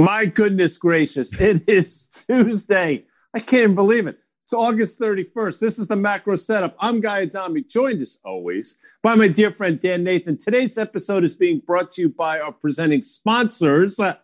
My goodness gracious. It is Tuesday. I can't believe it. It's August 31st. This is the macro setup. I'm Guy Adami, joined as always by my dear friend Dan Nathan. Today's episode is being brought to you by our presenting sponsors, uh,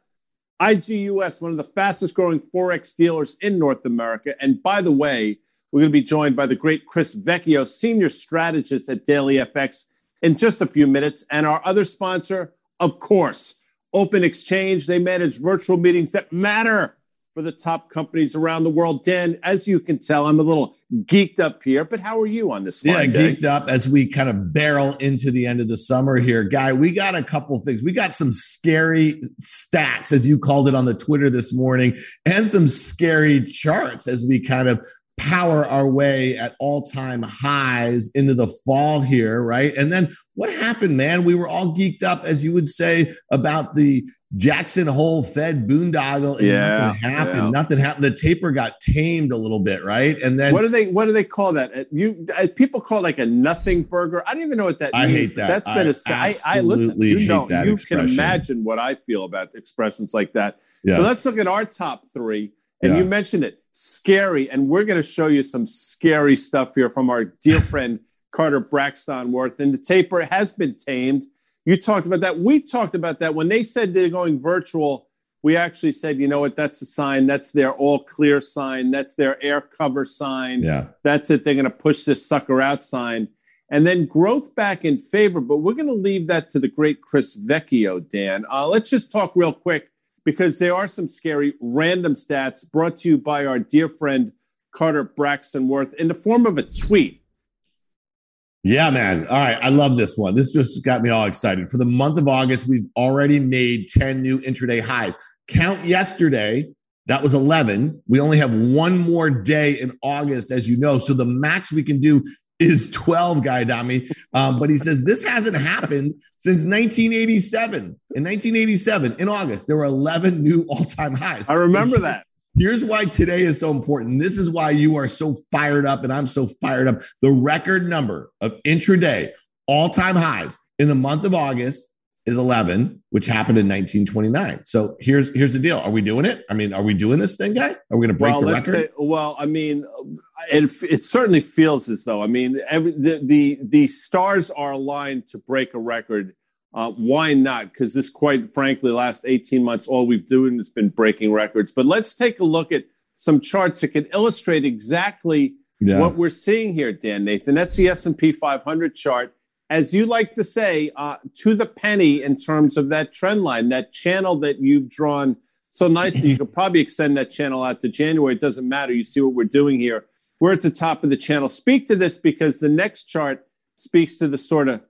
IG US, one of the fastest growing Forex dealers in North America. And by the way, we're going to be joined by the great Chris Vecchio, senior strategist at Daily FX, in just a few minutes. And our other sponsor, of course, Open Exchange. They manage virtual meetings that matter for the top companies around the world. Dan, as you can tell, I'm a little geeked up here, but how are you on this? Yeah, day? geeked up as we kind of barrel into the end of the summer here. Guy, we got a couple things. We got some scary stats, as you called it on the Twitter this morning, and some scary charts as we kind of power our way at all time highs into the fall here, right? And then what happened, man? We were all geeked up, as you would say, about the Jackson Hole Fed boondoggle. And yeah, nothing happened. Yeah. Nothing happened. The taper got tamed a little bit, right? And then what do they what do they call that? Uh, You uh, people call it like a nothing burger. I don't even know what that I means. hate that. That's been I a I, I listen. You know, you expression. can imagine what I feel about expressions like that. yeah. So let's look at our top three. And Yeah. you mentioned it, scary. And we're going to show you some scary stuff here from our dear friend Carter Braxton Worth. And the taper has been tamed. You talked about that. We talked about that when they said they're going virtual. We actually said, you know what? That's a sign. That's their all clear sign. That's their air cover sign. yeah. That's it. They're going to push this sucker out sign. And then growth back in favor. But we're going to leave that to the great Chris Vecchio, Dan. Uh, let's just talk real quick because there are some scary random stats brought to you by our dear friend Carter Braxton Worth in the form of a tweet. Yeah, man. All right. I love this one. This just got me all excited. For the month of August, we've already made 10 new intraday highs. Count yesterday, that was 11. We only have one more day in August, as you know. So the max we can do is 12, Guy Adami. Um, but he says this hasn't happened since 1987. In 1987, in August, there were 11 new all time highs. I remember that. Here's why today is so important. This is why you are so fired up, and I'm so fired up. The record number of intraday all time highs in the month of August is 11, which happened in 1929. So here's here's the deal. Are we doing it? I mean, are we doing this thing, guy? Are we going to break well, the record? say, well, I mean, it, it certainly feels as though, I mean, every, the, the, the stars are aligned to break a record. Uh, why not? Because this, quite frankly, last 18 months, all we've done has been breaking records. But let's take a look at some charts that can illustrate exactly yeah. what we're seeing here, Dan Nathan. That's the S&P 500 chart. As you like to say, uh, to the penny in terms of that trend line, that channel that you've drawn so nicely. You could probably extend that channel out to January. It doesn't matter. You see what we're doing here. We're at the top of the channel. Speak to this because the next chart speaks to the sort of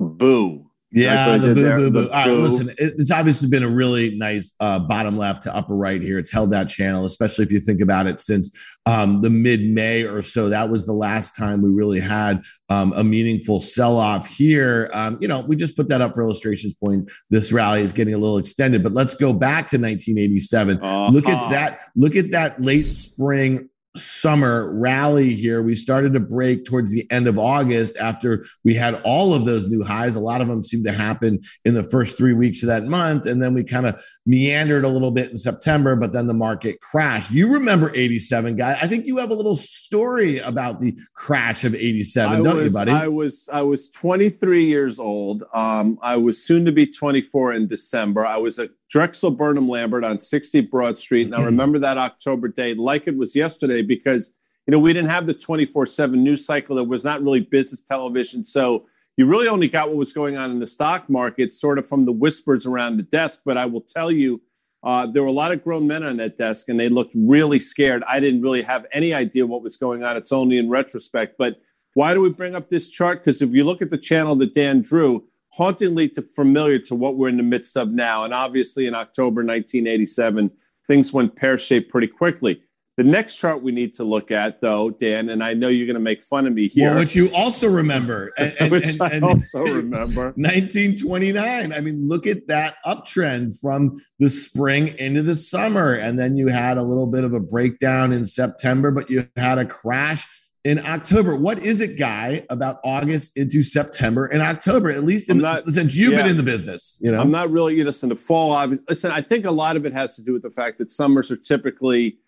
boo. Yeah, Like the boo boo boo. All right, listen, it's obviously been a really nice uh, bottom left to upper right here. It's held that channel, especially if you think about it since um, the mid May or so. That was the last time we really had um, a meaningful sell off here. Um, you know, we just put that up for illustration's point. This rally is getting a little extended, but let's go back to 1987. Look Uh-huh. at that. Look at that late spring summer rally here. We started to break towards the end of August after we had all of those new highs. A lot of them seemed to happen in the first three weeks of that month. And then we kind of meandered a little bit in September, but then the market crashed. You remember 87, guy. I think you have a little story about the crash of 87, I don't was, you, buddy? I was I was 23 years old. Um, I was soon to be 24 in December. I was at Drexel Burnham Lambert on 60 Broad Street, Now, remember that October date like it was yesterday because you know we didn't have the 24/7 news cycle. There was not really business television, so you really only got what was going on in the stock market, sort of from the whispers around the desk. But I will tell you. Uh, there were a lot of grown men on that desk, and they looked really scared. I didn't really have any idea what was going on. It's only in retrospect. But why do we bring up this chart? Because if you look at the channel that Dan drew, hauntingly to familiar to what we're in the midst of now. And obviously, in October 1987, things went pear shaped pretty quickly. The next chart we need to look at, though, Dan, and I know you're going to make fun of me here, Well, which you also remember. And, and- which and- I also remember. 1929. I mean, look at that uptrend from the spring into the summer. And then you had a little bit of a breakdown in September, but you had a crash in October. What is it, guy, about August into September and October? At least in, not, since you've yeah, been in the business, you know. I'm not really listen to fall. Obviously. Listen, I think a lot of it has to do with the fact that summers are typically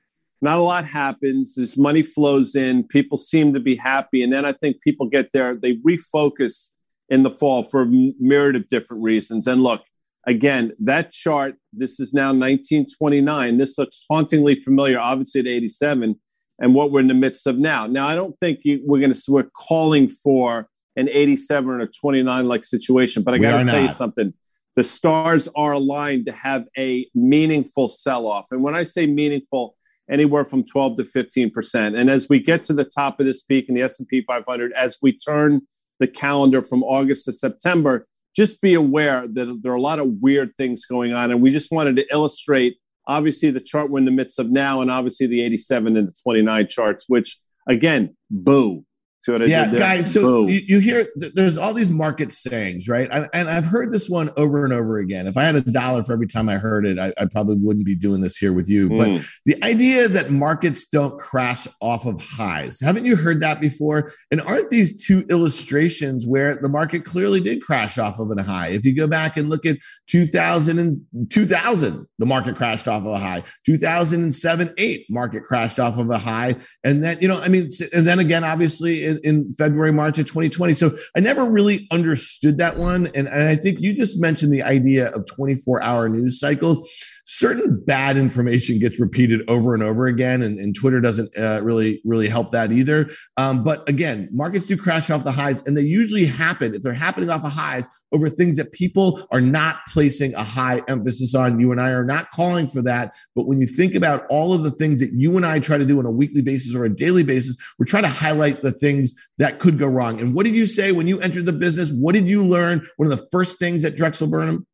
not a lot happens. As money flows in, people seem to be happy, and then I think people get there. They refocus in the fall for a myriad of different reasons. And look, again, that chart. This is now 1929. This looks hauntingly familiar, obviously at 87 and what we're in the midst of now. Now, I don't think you, we're going to we're calling for an 87 or a 29 like situation, but I got to tell you something. The stars are aligned to have a meaningful sell off, and when I say meaningful, anywhere from 12 to 15 percent. And as we get to the top of this peak in the S&P 500, as we turn the calendar from August to September, just be aware that there are a lot of weird things going on, and we just wanted to illustrate obviously the chart we're in the midst of now, and obviously the 87 and the 29 charts, which again, boo. So yeah, guys. So you, you, hear there's all these market sayings, right? I, and I've heard this one over and over again. If I had a dollar for every time I heard it, I, I probably wouldn't be doing this here with you. Mm. But the idea that markets don't crash off of highs, haven't you heard that before? And aren't these two illustrations where the market clearly did crash off of a high? If you go back and look at 2000 and 2000, the market crashed off of a high. 2007, eight, market crashed off of a high, and then you know, I mean, and then again, obviously in, in February, March of 2020. So I never really understood that one. And, and I think you just mentioned the idea of 24 hour news cycles certain bad information gets repeated over and over again and, and twitter doesn't uh, really really help that either. Um, but again markets do crash off the highs and they usually happen if they're happening off of highs over things that people are not placing a high emphasis on. You and i are not calling for that but when you think about all of the things that you and i try to do on a weekly basis or a daily basis we're trying to highlight the things that could go wrong. And what did you say when you entered the business? What did you learn? One of the first things at drexel burnham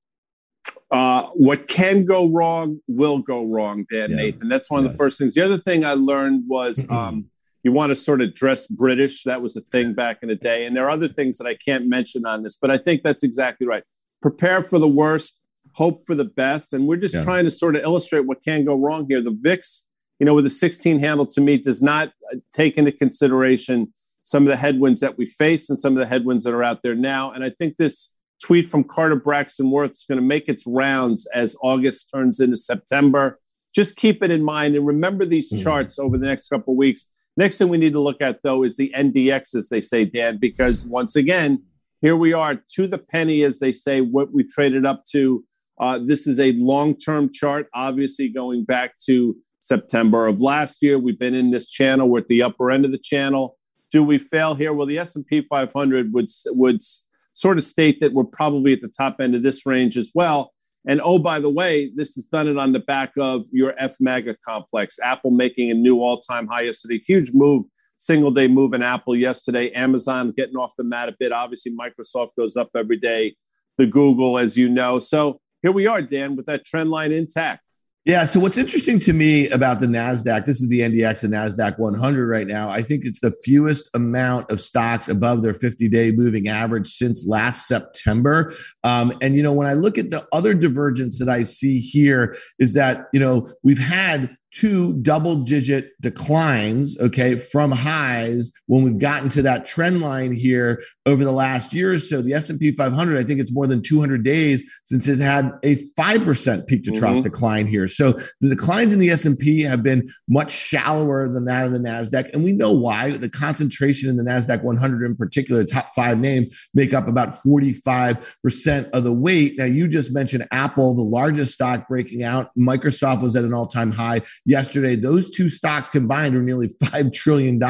uh, what can go wrong will go wrong, Dan yeah. Nathan. That's one yes. of the first things. The other thing I learned was um, you want to sort of dress British. That was a thing back in the day. And there are other things that I can't mention on this, but I think that's exactly right. Prepare for the worst, hope for the best. And we're just yeah. trying to sort of illustrate what can go wrong here. The VIX, you know, with a 16 handle to me does not uh, take into consideration some of the headwinds that we face and some of the headwinds that are out there now. And I think this tweet from Carter Braxton Worth is going to make its rounds as August turns into September. Just keep it in mind and remember these mm. charts over the next couple of weeks. Next thing we need to look at, though, is the NDX, as they say, Dan, because once again, here we are to the penny, as they say, what we traded up to. Uh, this is a long-term chart, obviously going back to September of last year. We've been in this channel. We're at the upper end of the channel. Do we fail here? Well, the S&P 500 would would sort of state that we're probably at the top end of this range as well. And oh, by the way, this has done it on the back of your F Mega complex. Apple making a new all time high yesterday. Huge move, single day move in Apple yesterday. Amazon getting off the mat a bit. Obviously, Microsoft goes up every day. The Google, as you know. So here we are, Dan, with that trend line intact. Yeah. So what's interesting to me about the Nasdaq, this is the NDX and Nasdaq 100 right now. I think it's the fewest amount of stocks above their 50-day moving average since last September. Um, and you know, when I look at the other divergence that I see here, is that you know we've had two double digit declines, okay, from highs when we've gotten to that trend line here over the last year or so. The S&P 500, I think it's more than 200 days since it had a 5% peak to trough mm-hmm. decline here. So the declines in the S&P have been much shallower than that of the Nasdaq, and we know why. The concentration in the Nasdaq 100 in particular, the top 5 names make up about 45% of the weight. Now you just mentioned Apple, the largest stock breaking out. Microsoft was at an all-time high yesterday. Those two stocks combined are nearly $5 trillion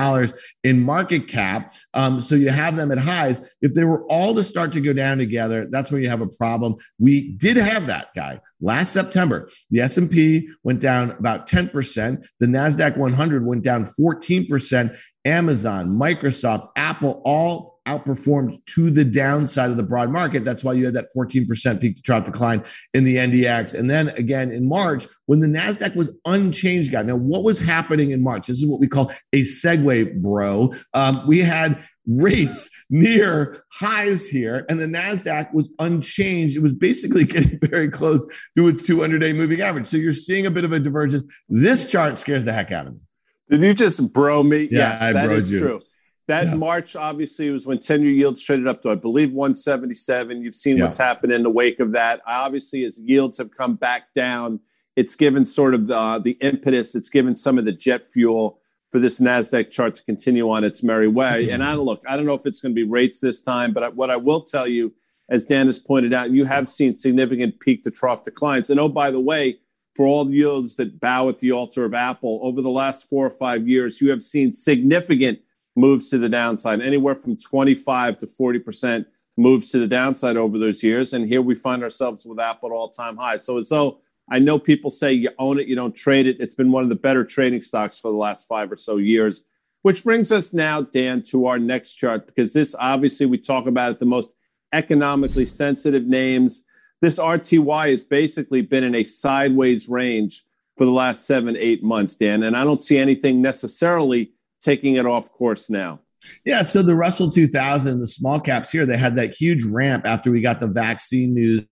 in market cap. Um, so you have them at highs. If they were all to start to go down together, that's when you have a problem. We did have that guy last September. The S&P went down about 10%. The NASDAQ 100 went down 14%. Amazon, Microsoft, Apple, all outperformed to the downside of the broad market. That's why you had that 14% peak to trough decline in the NDX. And then again in March, when the NASDAQ was unchanged, guy. Now, what was happening in March? This is what we call a segue, bro. Um, we had rates near highs here, and the NASDAQ was unchanged. It was basically getting very close to its 200 day moving average. So you're seeing a bit of a divergence. This chart scares the heck out of me. Did you just bro me? Yeah, yes, I that is you. true. That Yeah. March obviously was when 10 year yields traded up to, I believe, 177. You've seen Yeah. what's happened in the wake of that. Obviously, as yields have come back down, it's given sort of the, the impetus, it's given some of the jet fuel for this NASDAQ chart to continue on its merry way. And I don't look, I don't know if it's going to be rates this time, but I, what I will tell you, as Dan has pointed out, you have seen significant peak to trough declines. And oh, by the way, for all the yields that bow at the altar of Apple over the last four or five years, you have seen significant moves to the downside, anywhere from 25 to 40% moves to the downside over those years. And here we find ourselves with Apple at all time highs. So as though I know people say you own it, you don't trade it. It's been one of the better trading stocks for the last five or so years. Which brings us now, Dan, to our next chart, because this obviously we talk about it the most economically sensitive names. This RTY has basically been in a sideways range for the last seven, eight months, Dan. And I don't see anything necessarily taking it off course now. Yeah, so the Russell 2000, the small caps here, they had that huge ramp after we got the vaccine news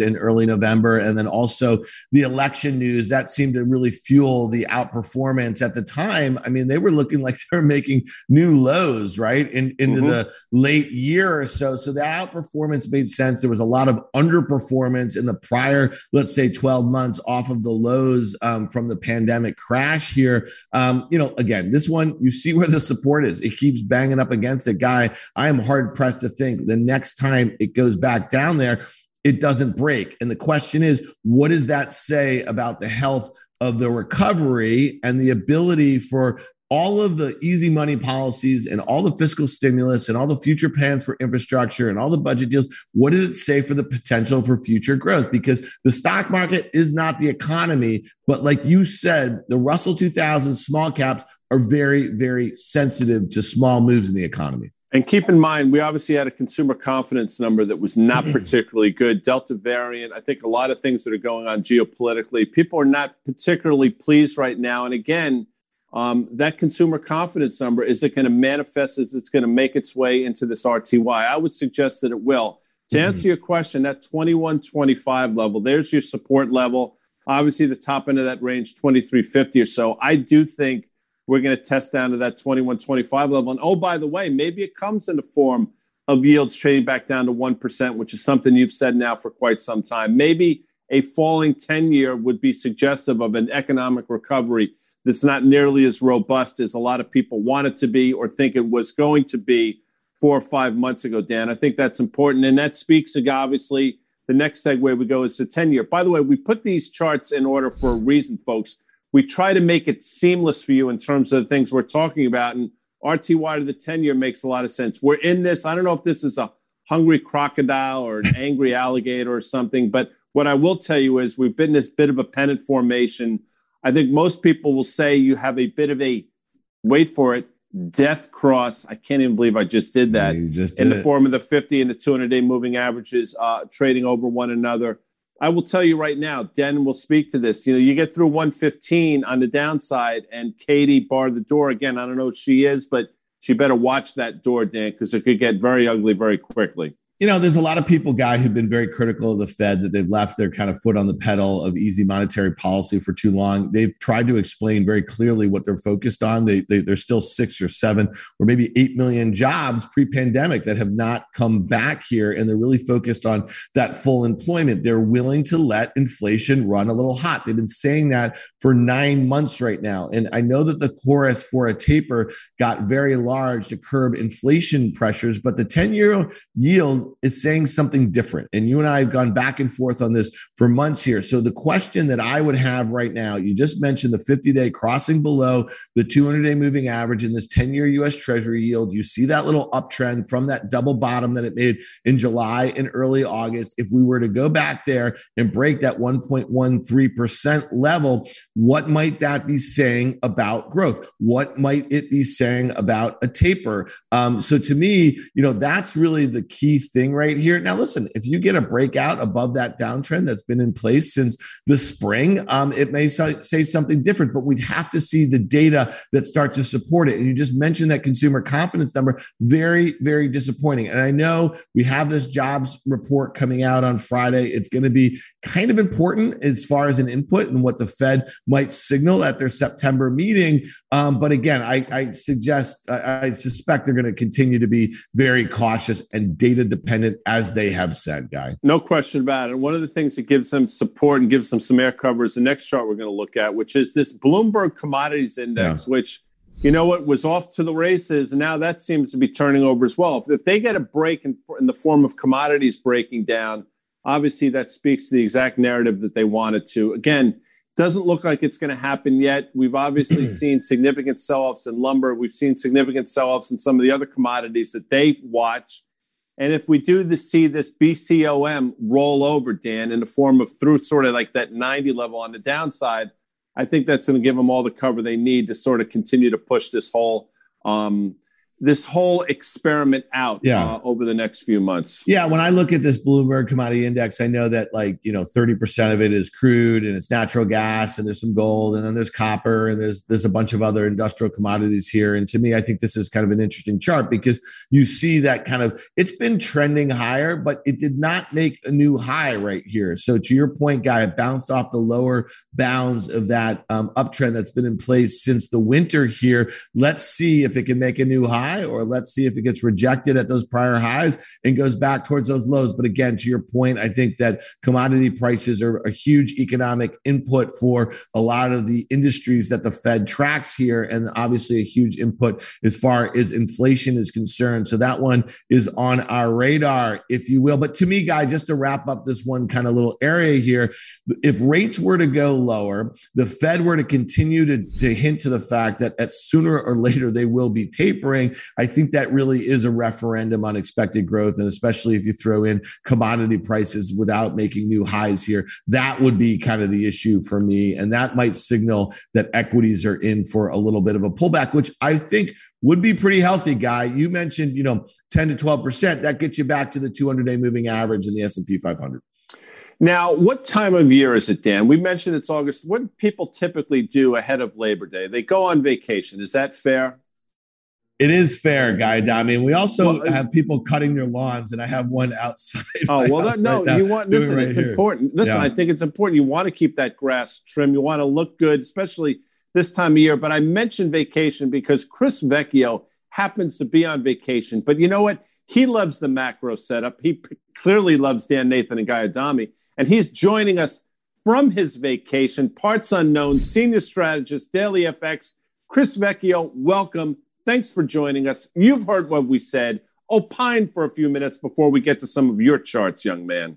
in early November. And then also the election news that seemed to really fuel the outperformance at the time. I mean, they were looking like they were making new lows, right? In, into Mhm. the late year or so. So that outperformance made sense. There was a lot of underperformance in the prior, let's say, 12 months off of the lows um, from the pandemic crash here. Um, you know, again, this one, you see where the support is. It keeps banging up against it. Guy, I am hard pressed to think the next time it goes back down there, it doesn't break. And the question is, what does that say about the health of the recovery and the ability for all of the easy money policies and all the fiscal stimulus and all the future plans for infrastructure and all the budget deals? What does it say for the potential for future growth? Because the stock market is not the economy. But like you said, the Russell 2000 small caps are very, very sensitive to small moves in the economy. And keep in mind, we obviously had a consumer confidence number that was not particularly good. Delta variant, I think a lot of things that are going on geopolitically, people are not particularly pleased right now. And again, um, that consumer confidence number, is it going to manifest as it's going to make its way into this RTY? I would suggest that it will. To answer your question, that 2125 level, there's your support level. Obviously, the top end of that range, 2350 or so. I do think we're going to test down to that 21 25 level. And oh, by the way, maybe it comes in the form of yields trading back down to 1%, which is something you've said now for quite some time. Maybe a falling 10 year would be suggestive of an economic recovery that's not nearly as robust as a lot of people want it to be or think it was going to be four or five months ago, Dan. I think that's important. And that speaks to obviously the next segue we go is the 10 year. By the way, we put these charts in order for a reason, folks we try to make it seamless for you in terms of the things we're talking about. And RTY to the 10 year makes a lot of sense. We're in this. I don't know if this is a hungry crocodile or an angry alligator or something, but what I will tell you is we've been this bit of a pennant formation. I think most people will say you have a bit of a, wait for it, death cross. I can't even believe I just did that. Just in the it. form of the 50 and the 200 day moving averages uh, trading over one another. I will tell you right now, Den will speak to this. You know, you get through 115 on the downside, and Katie barred the door again. I don't know what she is, but she better watch that door, Dan, because it could get very ugly very quickly. You know, there's a lot of people, guy, who've been very critical of the Fed that they've left their kind of foot on the pedal of easy monetary policy for too long. They've tried to explain very clearly what they're focused on. They, they there's still six or seven or maybe eight million jobs pre-pandemic that have not come back here, and they're really focused on that full employment. They're willing to let inflation run a little hot. They've been saying that for nine months right now, and I know that the chorus for a taper got very large to curb inflation pressures, but the 10-year yield is saying something different. And you and I have gone back and forth on this for months here. So the question that I would have right now, you just mentioned the 50-day crossing below the 200-day moving average in this 10-year US Treasury yield. You see that little uptrend from that double bottom that it made in July and early August. If we were to go back there and break that 1.13% level, what might that be saying about growth? What might it be saying about a taper? Um, so to me, you know, that's really the key thing right here. Now, listen, if you get a breakout above that downtrend that's been in place since the spring, um, it may say something different, but we'd have to see the data that start to support it. And you just mentioned that consumer confidence number, very, very disappointing. And I know we have this jobs report coming out on Friday. It's going to be kind of important as far as an input and what the Fed might signal at their September meeting. Um, but again, I, I suggest, I, I suspect they're going to continue to be very cautious and data dependent, as they have said, Guy. No question about it. One of the things that gives them support and gives them some air cover is the next chart we're going to look at, which is this Bloomberg Commodities Index, yeah. which you know what was off to the races and now that seems to be turning over as well if, if they get a break in, in, the form of commodities breaking down obviously that speaks to the exact narrative that they wanted to again doesn't look like it's going to happen yet we've obviously seen significant sell-offs in lumber we've seen significant sell-offs in some of the other commodities that they watch and if we do the, see this bcom roll over dan in the form of through sort of like that 90 level on the downside I think that's going to give them all the cover they need to sort of continue to push this whole um, this whole experiment out yeah. uh, over the next few months. Yeah, when I look at this Bloomberg Commodity Index, I know that like you know thirty percent of it is crude and it's natural gas, and there's some gold, and then there's copper, and there's there's a bunch of other industrial commodities here. And to me, I think this is kind of an interesting chart because you see that kind of it's been trending higher, but it did not make a new high right here. So to your point, guy, it bounced off the lower bounds of that um, uptrend that's been in place since the winter here. Let's see if it can make a new high high, or let's see if it gets rejected at those prior highs and goes back towards those lows. But again, to your point, I think that commodity prices are a huge economic input for a lot of the industries that the Fed tracks here, and obviously a huge input as far as inflation is concerned. So that one is on our radar, if you will. But to me, guy, just to wrap up this one kind of little area here, if rates were to go lower, the Fed were to continue to, to hint to the fact that at sooner or later they will be tapering, I think that really is a referendum on expected growth. And especially if you throw in commodity prices without making new highs here, that would be kind of the issue for me. And that might signal that equities are in for a little bit of a pullback, which I think would be pretty healthy, guy. You mentioned, you know, 10 to 12%. That gets you back to the 200 day moving average in the S&P 500. Now, what time of year is it, Dan? We mentioned it's August. What do people typically do ahead of Labor Day? They go on vacation. Is that fair? It is fair, guy. I mean, we also well, uh, have people cutting their lawns, and I have one outside. Oh well, that, no, right you want listen. Right it's here. important. Listen, yeah. I think it's important. You want to keep that grass trim. You want to look good, especially this time of year. But I mentioned vacation because Chris Vecchio happens to be on vacation. But you know what? He loves the macro setup. He clearly loves Dan Nathan and Guy Adami, and he's joining us from his vacation. Parts unknown, senior strategist, Daily FX. Chris Vecchio, welcome Thanks for joining us. You've heard what we said. Opine for a few minutes before we get to some of your charts, young man.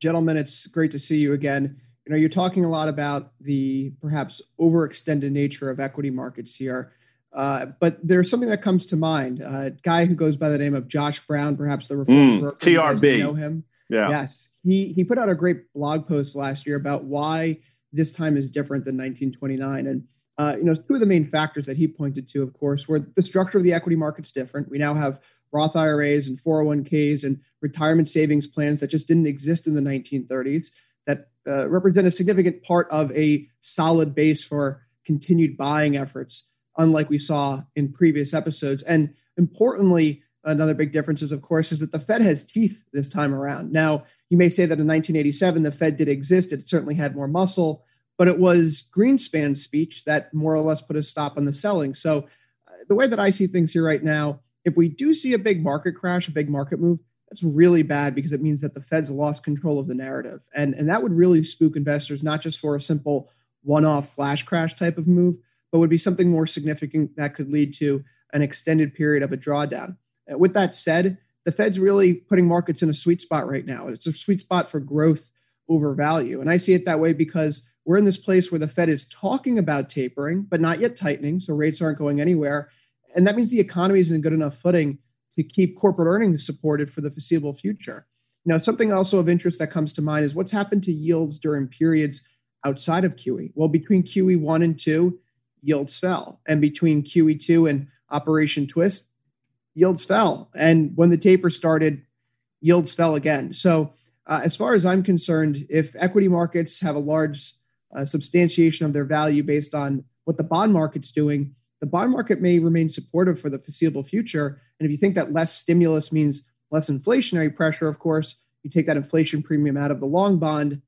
Gentlemen, it's great to see you again. You know, you're talking a lot about the perhaps overextended nature of equity markets here. Uh, but there's something that comes to mind. Uh, a guy who goes by the name of Josh Brown, perhaps the reform mm, broker. TRB. know him. Yeah. Yes. He he put out a great blog post last year about why this time is different than 1929. And uh, you know, two of the main factors that he pointed to, of course, were the structure of the equity market's different. We now have Roth IRAs and 401ks and retirement savings plans that just didn't exist in the 1930s that uh, represent a significant part of a solid base for continued buying efforts, unlike we saw in previous episodes. And importantly, another big difference is, of course, is that the Fed has teeth this time around. Now, you may say that in 1987 the Fed did exist; it certainly had more muscle but it was Greenspan's speech that more or less put a stop on the selling. So, uh, the way that I see things here right now, if we do see a big market crash, a big market move, that's really bad because it means that the Fed's lost control of the narrative. And, and that would really spook investors, not just for a simple one off flash crash type of move, but would be something more significant that could lead to an extended period of a drawdown. Uh, with that said, the Fed's really putting markets in a sweet spot right now. It's a sweet spot for growth over value. And I see it that way because we're in this place where the Fed is talking about tapering, but not yet tightening. So rates aren't going anywhere. And that means the economy is in good enough footing to keep corporate earnings supported for the foreseeable future. Now, something also of interest that comes to mind is what's happened to yields during periods outside of QE. Well, between QE 1 and 2, yields fell. And between QE 2 and Operation Twist, yields fell. And when the taper started, yields fell again. So, uh, as far as I'm concerned, if equity markets have a large substantiation of their value based on what the bond market's doing, the bond market may remain supportive for the foreseeable future. And if you think that less stimulus means less inflationary pressure, of course, you take that inflation premium out of the long bond,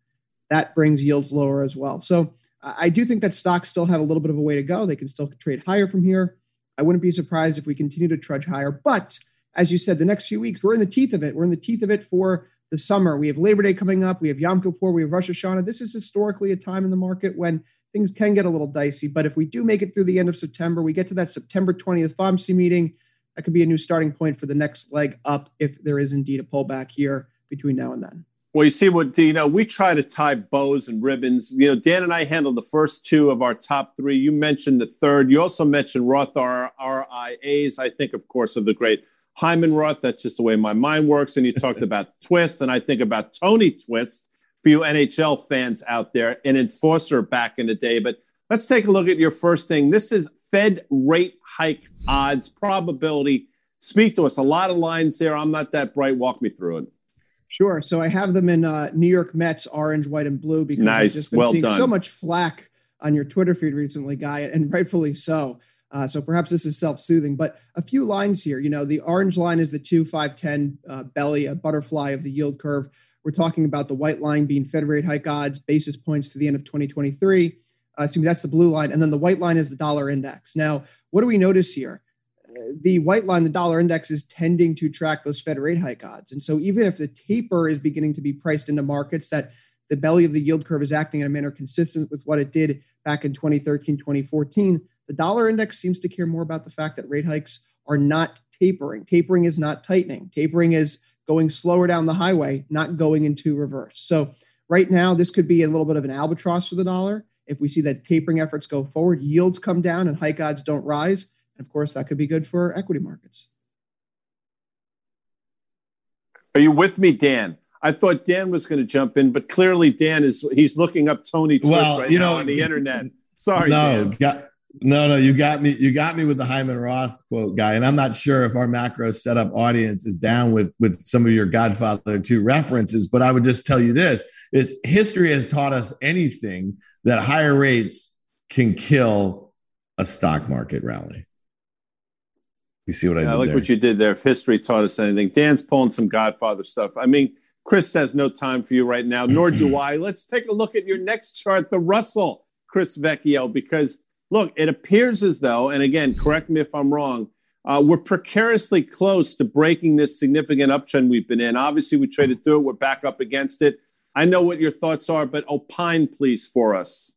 that brings yields lower as well. So I do think that stocks still have a little bit of a way to go. They can still trade higher from here. I wouldn't be surprised if we continue to trudge higher. But as you said, the next few weeks, we're in the teeth of it. We're in the teeth of it for the summer. We have Labor Day coming up. We have Yom Kippur. We have Rosh Hashanah. This is historically a time in the market when things can get a little dicey. But if we do make it through the end of September, we get to that September 20th FOMC meeting, that could be a new starting point for the next leg up if there is indeed a pullback here between now and then. Well, you see what you know. We try to tie bows and ribbons. You know, Dan and I handled the first two of our top three. You mentioned the third. You also mentioned Roth IRAs. I think, of course, of the great Hyman Roth. That's just the way my mind works. And you talked about Twist, and I think about Tony Twist for you NHL fans out there, an enforcer back in the day. But let's take a look at your first thing. This is Fed rate hike odds, probability. Speak to us. A lot of lines there. I'm not that bright. Walk me through it. Sure. So I have them in uh, New York Mets, orange, white, and blue because nice. I've just been well seeing done. so much flack on your Twitter feed recently, Guy, and rightfully so. Uh, so perhaps this is self-soothing, but a few lines here. You know, the orange line is the two five ten uh, belly, a butterfly of the yield curve. We're talking about the white line being Fed rate hike odds, basis points to the end of 2023. Uh, so that's the blue line, and then the white line is the dollar index. Now, what do we notice here? the white line, the dollar index, is tending to track those Fed rate hike odds. And so even if the taper is beginning to be priced into markets that the belly of the yield curve is acting in a manner consistent with what it did back in 2013, 2014, the dollar index seems to care more about the fact that rate hikes are not tapering. Tapering is not tightening. Tapering is going slower down the highway, not going into reverse. So right now, this could be a little bit of an albatross for the dollar. If we see that tapering efforts go forward, yields come down and hike odds don't rise, and of course, that could be good for equity markets. Are you with me, Dan? I thought Dan was going to jump in, but clearly Dan is he's looking up Tony Twist well, right you know, on the internet. Sorry, no, Dan. Got, no, no, you got me. You got me with the Hyman Roth quote, guy. And I'm not sure if our macro setup audience is down with with some of your Godfather two references, but I would just tell you this: is history has taught us anything that higher rates can kill a stock market rally. You see what I yeah, did? I like there? what you did there. If history taught us anything, Dan's pulling some Godfather stuff. I mean, Chris has no time for you right now, nor do I. Let's take a look at your next chart, the Russell, Chris Vecchio, because look, it appears as though, and again, correct me if I'm wrong, uh, we're precariously close to breaking this significant uptrend we've been in. Obviously, we traded through it. We're back up against it. I know what your thoughts are, but opine, please, for us.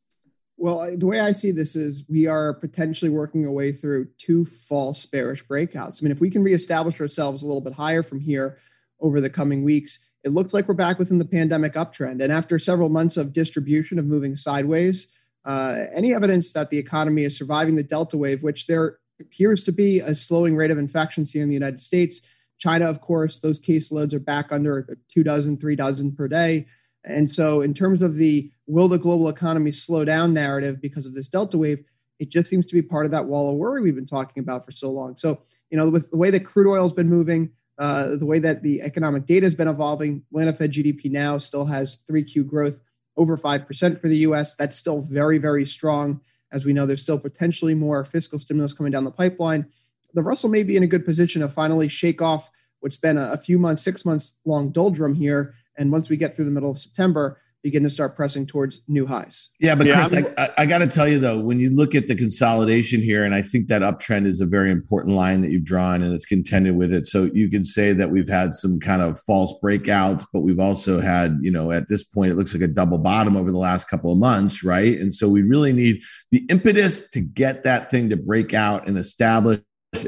Well, the way I see this is we are potentially working our way through two false bearish breakouts. I mean, if we can reestablish ourselves a little bit higher from here over the coming weeks, it looks like we're back within the pandemic uptrend. And after several months of distribution of moving sideways, uh, any evidence that the economy is surviving the Delta wave, which there appears to be a slowing rate of infections here in the United States. China, of course, those caseloads are back under two dozen, three dozen per day. And so, in terms of the will the global economy slow down narrative because of this Delta wave, it just seems to be part of that wall of worry we've been talking about for so long. So, you know, with the way that crude oil has been moving, uh, the way that the economic data has been evolving, Atlanta Fed GDP now still has 3Q growth over 5% for the US. That's still very, very strong. As we know, there's still potentially more fiscal stimulus coming down the pipeline. The Russell may be in a good position to finally shake off what's been a, few months, six months long doldrum here and once we get through the middle of September, begin to start pressing towards new highs. Yeah, but yeah, Chris, I, I got to tell you though, when you look at the consolidation here, and I think that uptrend is a very important line that you've drawn, and it's contended with it. So you can say that we've had some kind of false breakouts, but we've also had, you know, at this point, it looks like a double bottom over the last couple of months, right? And so we really need the impetus to get that thing to break out and establish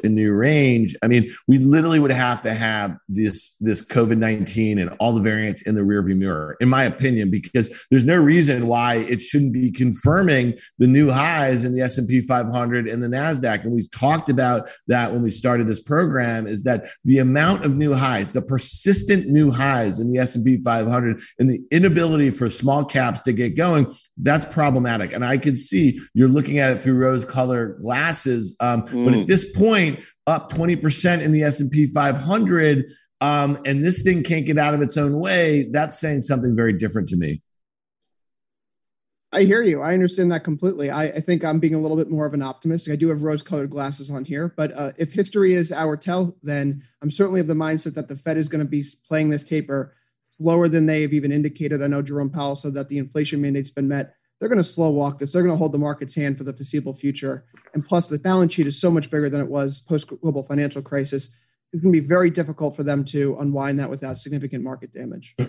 a new range, I mean, we literally would have to have this this COVID nineteen and all the variants in the rearview mirror, in my opinion, because there's no reason why it shouldn't be confirming the new highs in the S and P 500 and the Nasdaq. And we talked about that when we started this program. Is that the amount of new highs, the persistent new highs in the S and P 500, and the inability for small caps to get going? That's problematic. And I can see you're looking at it through rose-colored glasses, um, mm. but at mm. this point point, up 20% in the S&P 500, um, and this thing can't get out of its own way, that's saying something very different to me. I hear you. I understand that completely. I, I, think I'm being a little bit more of an optimist. I do have rose colored glasses on here, but uh, if history is our tell, then I'm certainly of the mindset that the Fed is going to be playing this taper lower than they have even indicated. I know Jerome Powell said that the inflation mandate's been met. They're going to slow walk this. They're going to hold the market's hand for the foreseeable future. And plus, the balance sheet is so much bigger than it was post global financial crisis. It's going to be very difficult for them to unwind that without significant market damage.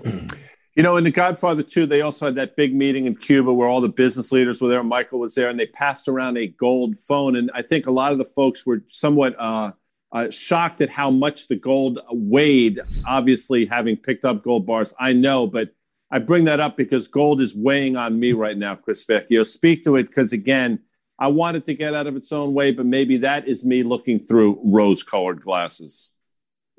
You know, in The Godfather 2, they also had that big meeting in Cuba where all the business leaders were there. Michael was there, and they passed around a gold phone. And I think a lot of the folks were somewhat uh, uh, shocked at how much the gold weighed. Obviously, having picked up gold bars, I know, but I bring that up because gold is weighing on me right now, Chris Vecchio. Speak to it because, again, I want it to get out of its own way, but maybe that is me looking through rose colored glasses.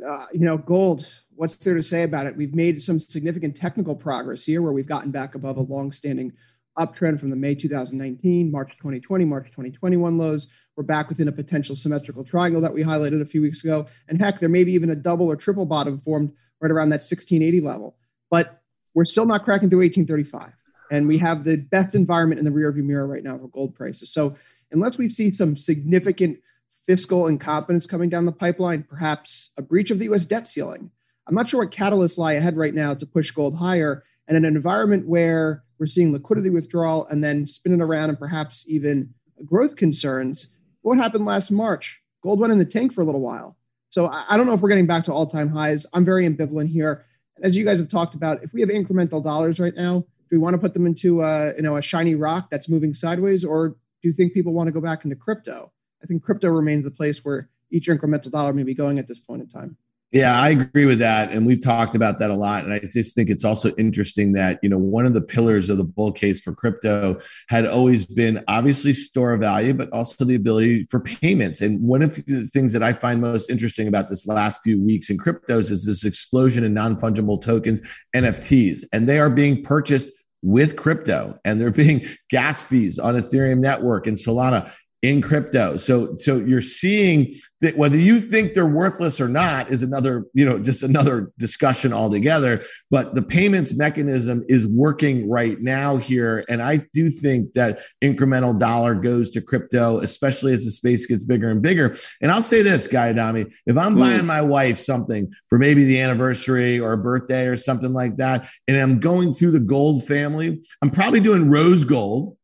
Uh, you know, gold what's there to say about it? We've made some significant technical progress here where we've gotten back above a long-standing uptrend from the May 2019, March 2020, March 2021 lows. We're back within a potential symmetrical triangle that we highlighted a few weeks ago. And heck, there may be even a double or triple bottom formed right around that 1680 level. But we're still not cracking through 1835. And we have the best environment in the rearview mirror right now for gold prices. So unless we see some significant fiscal incompetence coming down the pipeline, perhaps a breach of the US debt ceiling, I'm not sure what catalysts lie ahead right now to push gold higher. And in an environment where we're seeing liquidity withdrawal and then spinning around and perhaps even growth concerns, what happened last March? Gold went in the tank for a little while. So I don't know if we're getting back to all time highs. I'm very ambivalent here. As you guys have talked about, if we have incremental dollars right now, do we want to put them into a, you know, a shiny rock that's moving sideways, or do you think people want to go back into crypto? I think crypto remains the place where each incremental dollar may be going at this point in time. Yeah, I agree with that. And we've talked about that a lot. And I just think it's also interesting that, you know, one of the pillars of the bull case for crypto had always been obviously store of value, but also the ability for payments. And one of the things that I find most interesting about this last few weeks in cryptos is this explosion in non fungible tokens, NFTs, and they are being purchased with crypto and they're being gas fees on Ethereum network and Solana in crypto. So so you're seeing that whether you think they're worthless or not is another, you know, just another discussion altogether, but the payments mechanism is working right now here and I do think that incremental dollar goes to crypto especially as the space gets bigger and bigger. And I'll say this, Guy Adami, if I'm mm. buying my wife something for maybe the anniversary or a birthday or something like that and I'm going through the gold family, I'm probably doing rose gold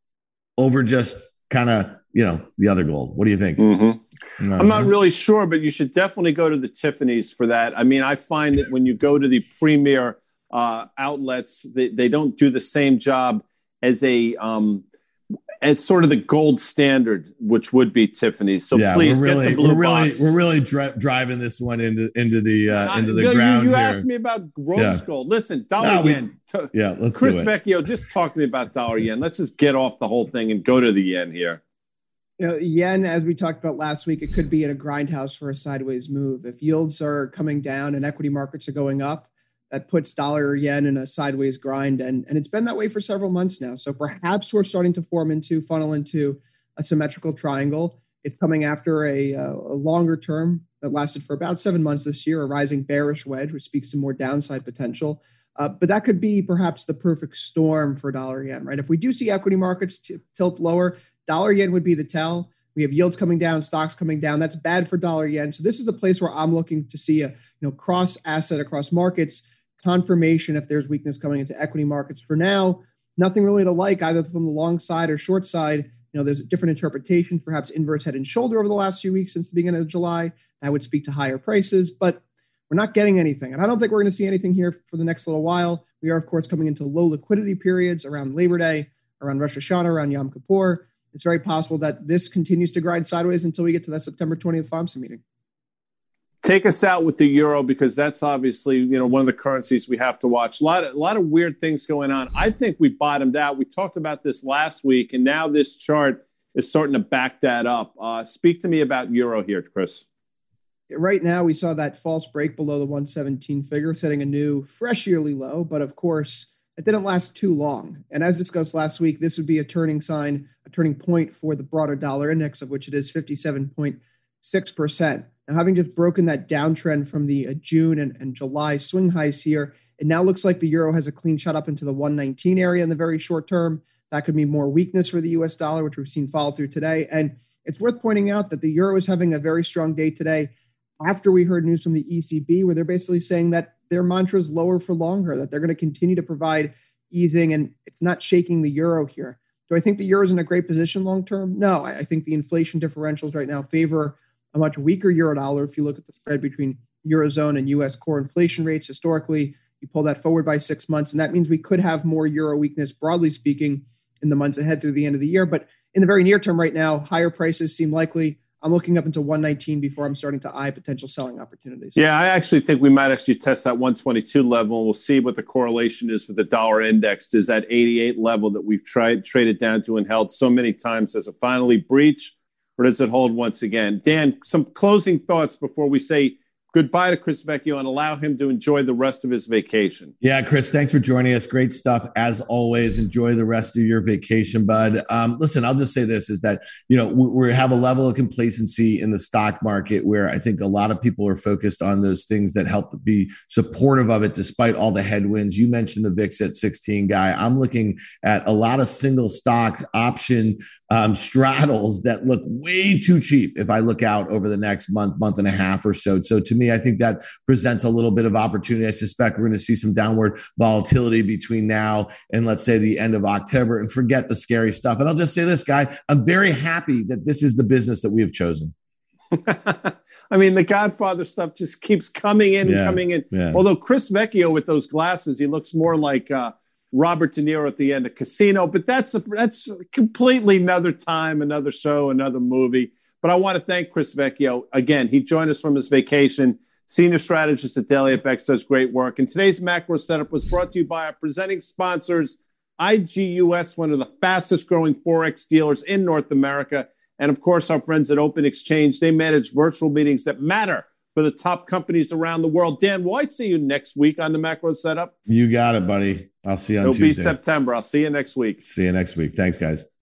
over just kind of you know the other gold. What do you think? Mm-hmm. Uh-huh. I'm not really sure, but you should definitely go to the Tiffany's for that. I mean, I find that when you go to the premier uh, outlets, they, they don't do the same job as a um, as sort of the gold standard, which would be Tiffany's. So yeah, please we're really, get the blue we're really, box. We're really dri- driving this one into into the uh, into the ground. You, you here. asked me about rose yeah. gold. Listen, dollar no, yen. yeah, let's Chris Vecchio, just talk to me about dollar yen. Let's just get off the whole thing and go to the yen here you know, yen, as we talked about last week, it could be in a grindhouse for a sideways move. If yields are coming down and equity markets are going up, that puts dollar yen in a sideways grind. And, and it's been that way for several months now. So perhaps we're starting to form into, funnel into a symmetrical triangle. It's coming after a, a longer term that lasted for about seven months this year, a rising bearish wedge, which speaks to more downside potential. Uh, but that could be perhaps the perfect storm for dollar yen, right? If we do see equity markets t- tilt lower, Dollar yen would be the tell. We have yields coming down, stocks coming down. That's bad for dollar yen. So this is the place where I'm looking to see a you know cross asset across markets confirmation if there's weakness coming into equity markets. For now, nothing really to like either from the long side or short side. You know, there's different interpretations, perhaps inverse head and shoulder over the last few weeks since the beginning of July. That would speak to higher prices, but we're not getting anything. And I don't think we're going to see anything here for the next little while. We are, of course, coming into low liquidity periods around Labor Day, around Rosh Hashanah, around Yom Kippur it's very possible that this continues to grind sideways until we get to that September 20th FOMC meeting. Take us out with the euro because that's obviously you know one of the currencies we have to watch. A lot of a lot of weird things going on. I think we bottomed out. We talked about this last week, and now this chart is starting to back that up. Uh, speak to me about euro here, Chris. Right now, we saw that false break below the 117 figure, setting a new fresh yearly low. But of course, it didn't last too long. And as discussed last week, this would be a turning sign, a turning point for the broader dollar index, of which it is 57.6%. Now, having just broken that downtrend from the uh, June and, and July swing highs here, it now looks like the euro has a clean shot up into the 119 area in the very short term. That could mean more weakness for the US dollar, which we've seen follow through today. And it's worth pointing out that the euro is having a very strong day today after we heard news from the ECB, where they're basically saying that their mantra is lower for longer, that they're going to continue to provide easing and it's not shaking the euro here. Do I think the euro is in a great position long term? No, I, think the inflation differentials right now favor a much weaker euro dollar. If you look at the spread between eurozone and U.S. core inflation rates historically, you pull that forward by six months, and that means we could have more euro weakness, broadly speaking, in the months ahead through the end of the year. But in the very near term, right now, higher prices seem likely. I'm looking up into 119 before I'm starting to eye potential selling opportunities. Yeah, I actually think we might actually test that 122 level. We'll see what the correlation is with the dollar index. Is that 88 level that we've tried traded down to and held so many times? Does it finally breach, or does it hold once again? Dan, some closing thoughts before we say goodbye to Chris Vecchio and allow him to enjoy the rest of his vacation. Yeah, Chris, thanks for joining us. Great stuff as always. Enjoy the rest of your vacation, bud. Um, listen, I'll just say this: is that you know we, we, have a level of complacency in the stock market where I think a lot of people are focused on those things that help be supportive of it, despite all the headwinds. You mentioned the VIX at 16, guy. I'm looking at a lot of single stock option um, straddles that look way too cheap if I look out over the next month, month and a half or so. So to me, I think that presents a little bit of opportunity. I suspect we're going to see some downward volatility between now and let's say the end of October and forget the scary stuff. And I'll just say this, guy, I'm very happy that this is the business that we have chosen. I mean, the Godfather stuff just keeps coming in and coming in. Yeah. Although Chris Vecchio with those glasses, he looks more like uh, Robert De Niro at the end of Casino, but that's a, that's completely another time, another show, another movie. But I want to thank Chris Vecchio again. He joined us from his vacation. Senior strategist at Daily FX does great work. And today's macro setup was brought to you by our presenting sponsors, IG US, one of the fastest growing forex dealers in North America, and of course our friends at Open Exchange. They manage virtual meetings that matter for the top companies around the world. Dan, will I see you next week on the macro setup? You got it, buddy. I'll see you on It'll Tuesday. be September. I'll see you next week. See you next week. Thanks, guys.